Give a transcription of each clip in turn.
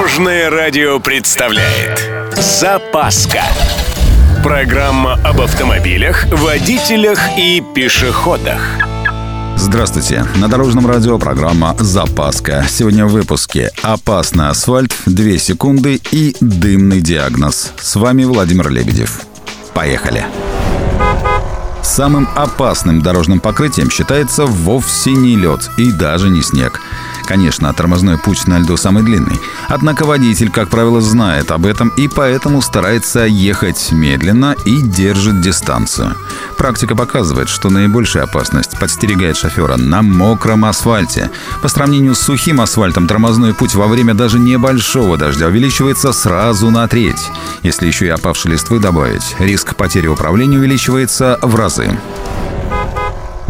Дорожное радио представляет Запаска Программа об автомобилях, водителях и пешеходах Здравствуйте. На Дорожном радио программа «Запаска». Сегодня в выпуске «Опасный асфальт», «2 секунды» и «Дымный диагноз». С вами Владимир Лебедев. Поехали. Самым опасным дорожным покрытием считается вовсе не лед и даже не снег. Конечно, тормозной путь на льду самый длинный. Однако водитель, как правило, знает об этом и поэтому старается ехать медленно и держит дистанцию. Практика показывает, что наибольшая опасность подстерегает шофера на мокром асфальте. По сравнению с сухим асфальтом тормозной путь во время даже небольшого дождя увеличивается сразу на треть. Если еще и опавшие листвы добавить, риск потери управления увеличивается в разы.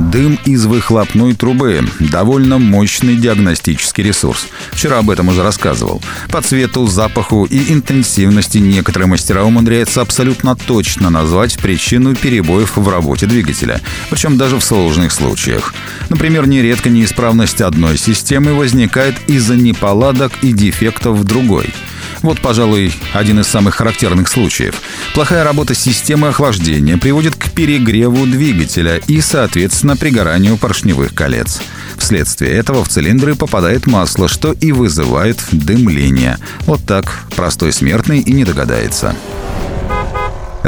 Дым из выхлопной трубы – довольно мощный диагностический ресурс. Вчера об этом уже рассказывал. По цвету, запаху и интенсивности некоторые мастера умудряются абсолютно точно назвать причину перебоев в работе двигателя. Причем даже в сложных случаях. Например, нередко неисправность одной системы возникает из-за неполадок и дефектов в другой – вот, пожалуй, один из самых характерных случаев. Плохая работа системы охлаждения приводит к перегреву двигателя и, соответственно, пригоранию поршневых колец. Вследствие этого в цилиндры попадает масло, что и вызывает дымление. Вот так простой смертный и не догадается.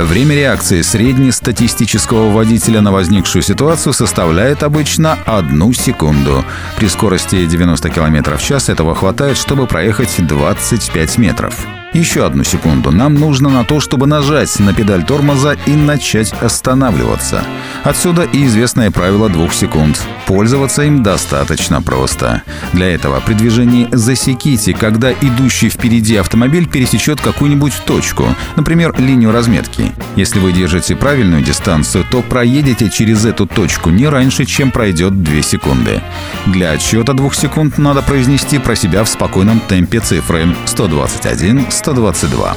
Время реакции среднестатистического водителя на возникшую ситуацию составляет обычно одну секунду. При скорости 90 км в час этого хватает, чтобы проехать 25 метров. Еще одну секунду нам нужно на то, чтобы нажать на педаль тормоза и начать останавливаться. Отсюда и известное правило двух секунд. Пользоваться им достаточно просто. Для этого при движении засеките, когда идущий впереди автомобиль пересечет какую-нибудь точку, например, линию разметки. Если вы держите правильную дистанцию, то проедете через эту точку не раньше, чем пройдет 2 секунды. Для отсчета двух секунд надо произнести про себя в спокойном темпе цифры 121, 122.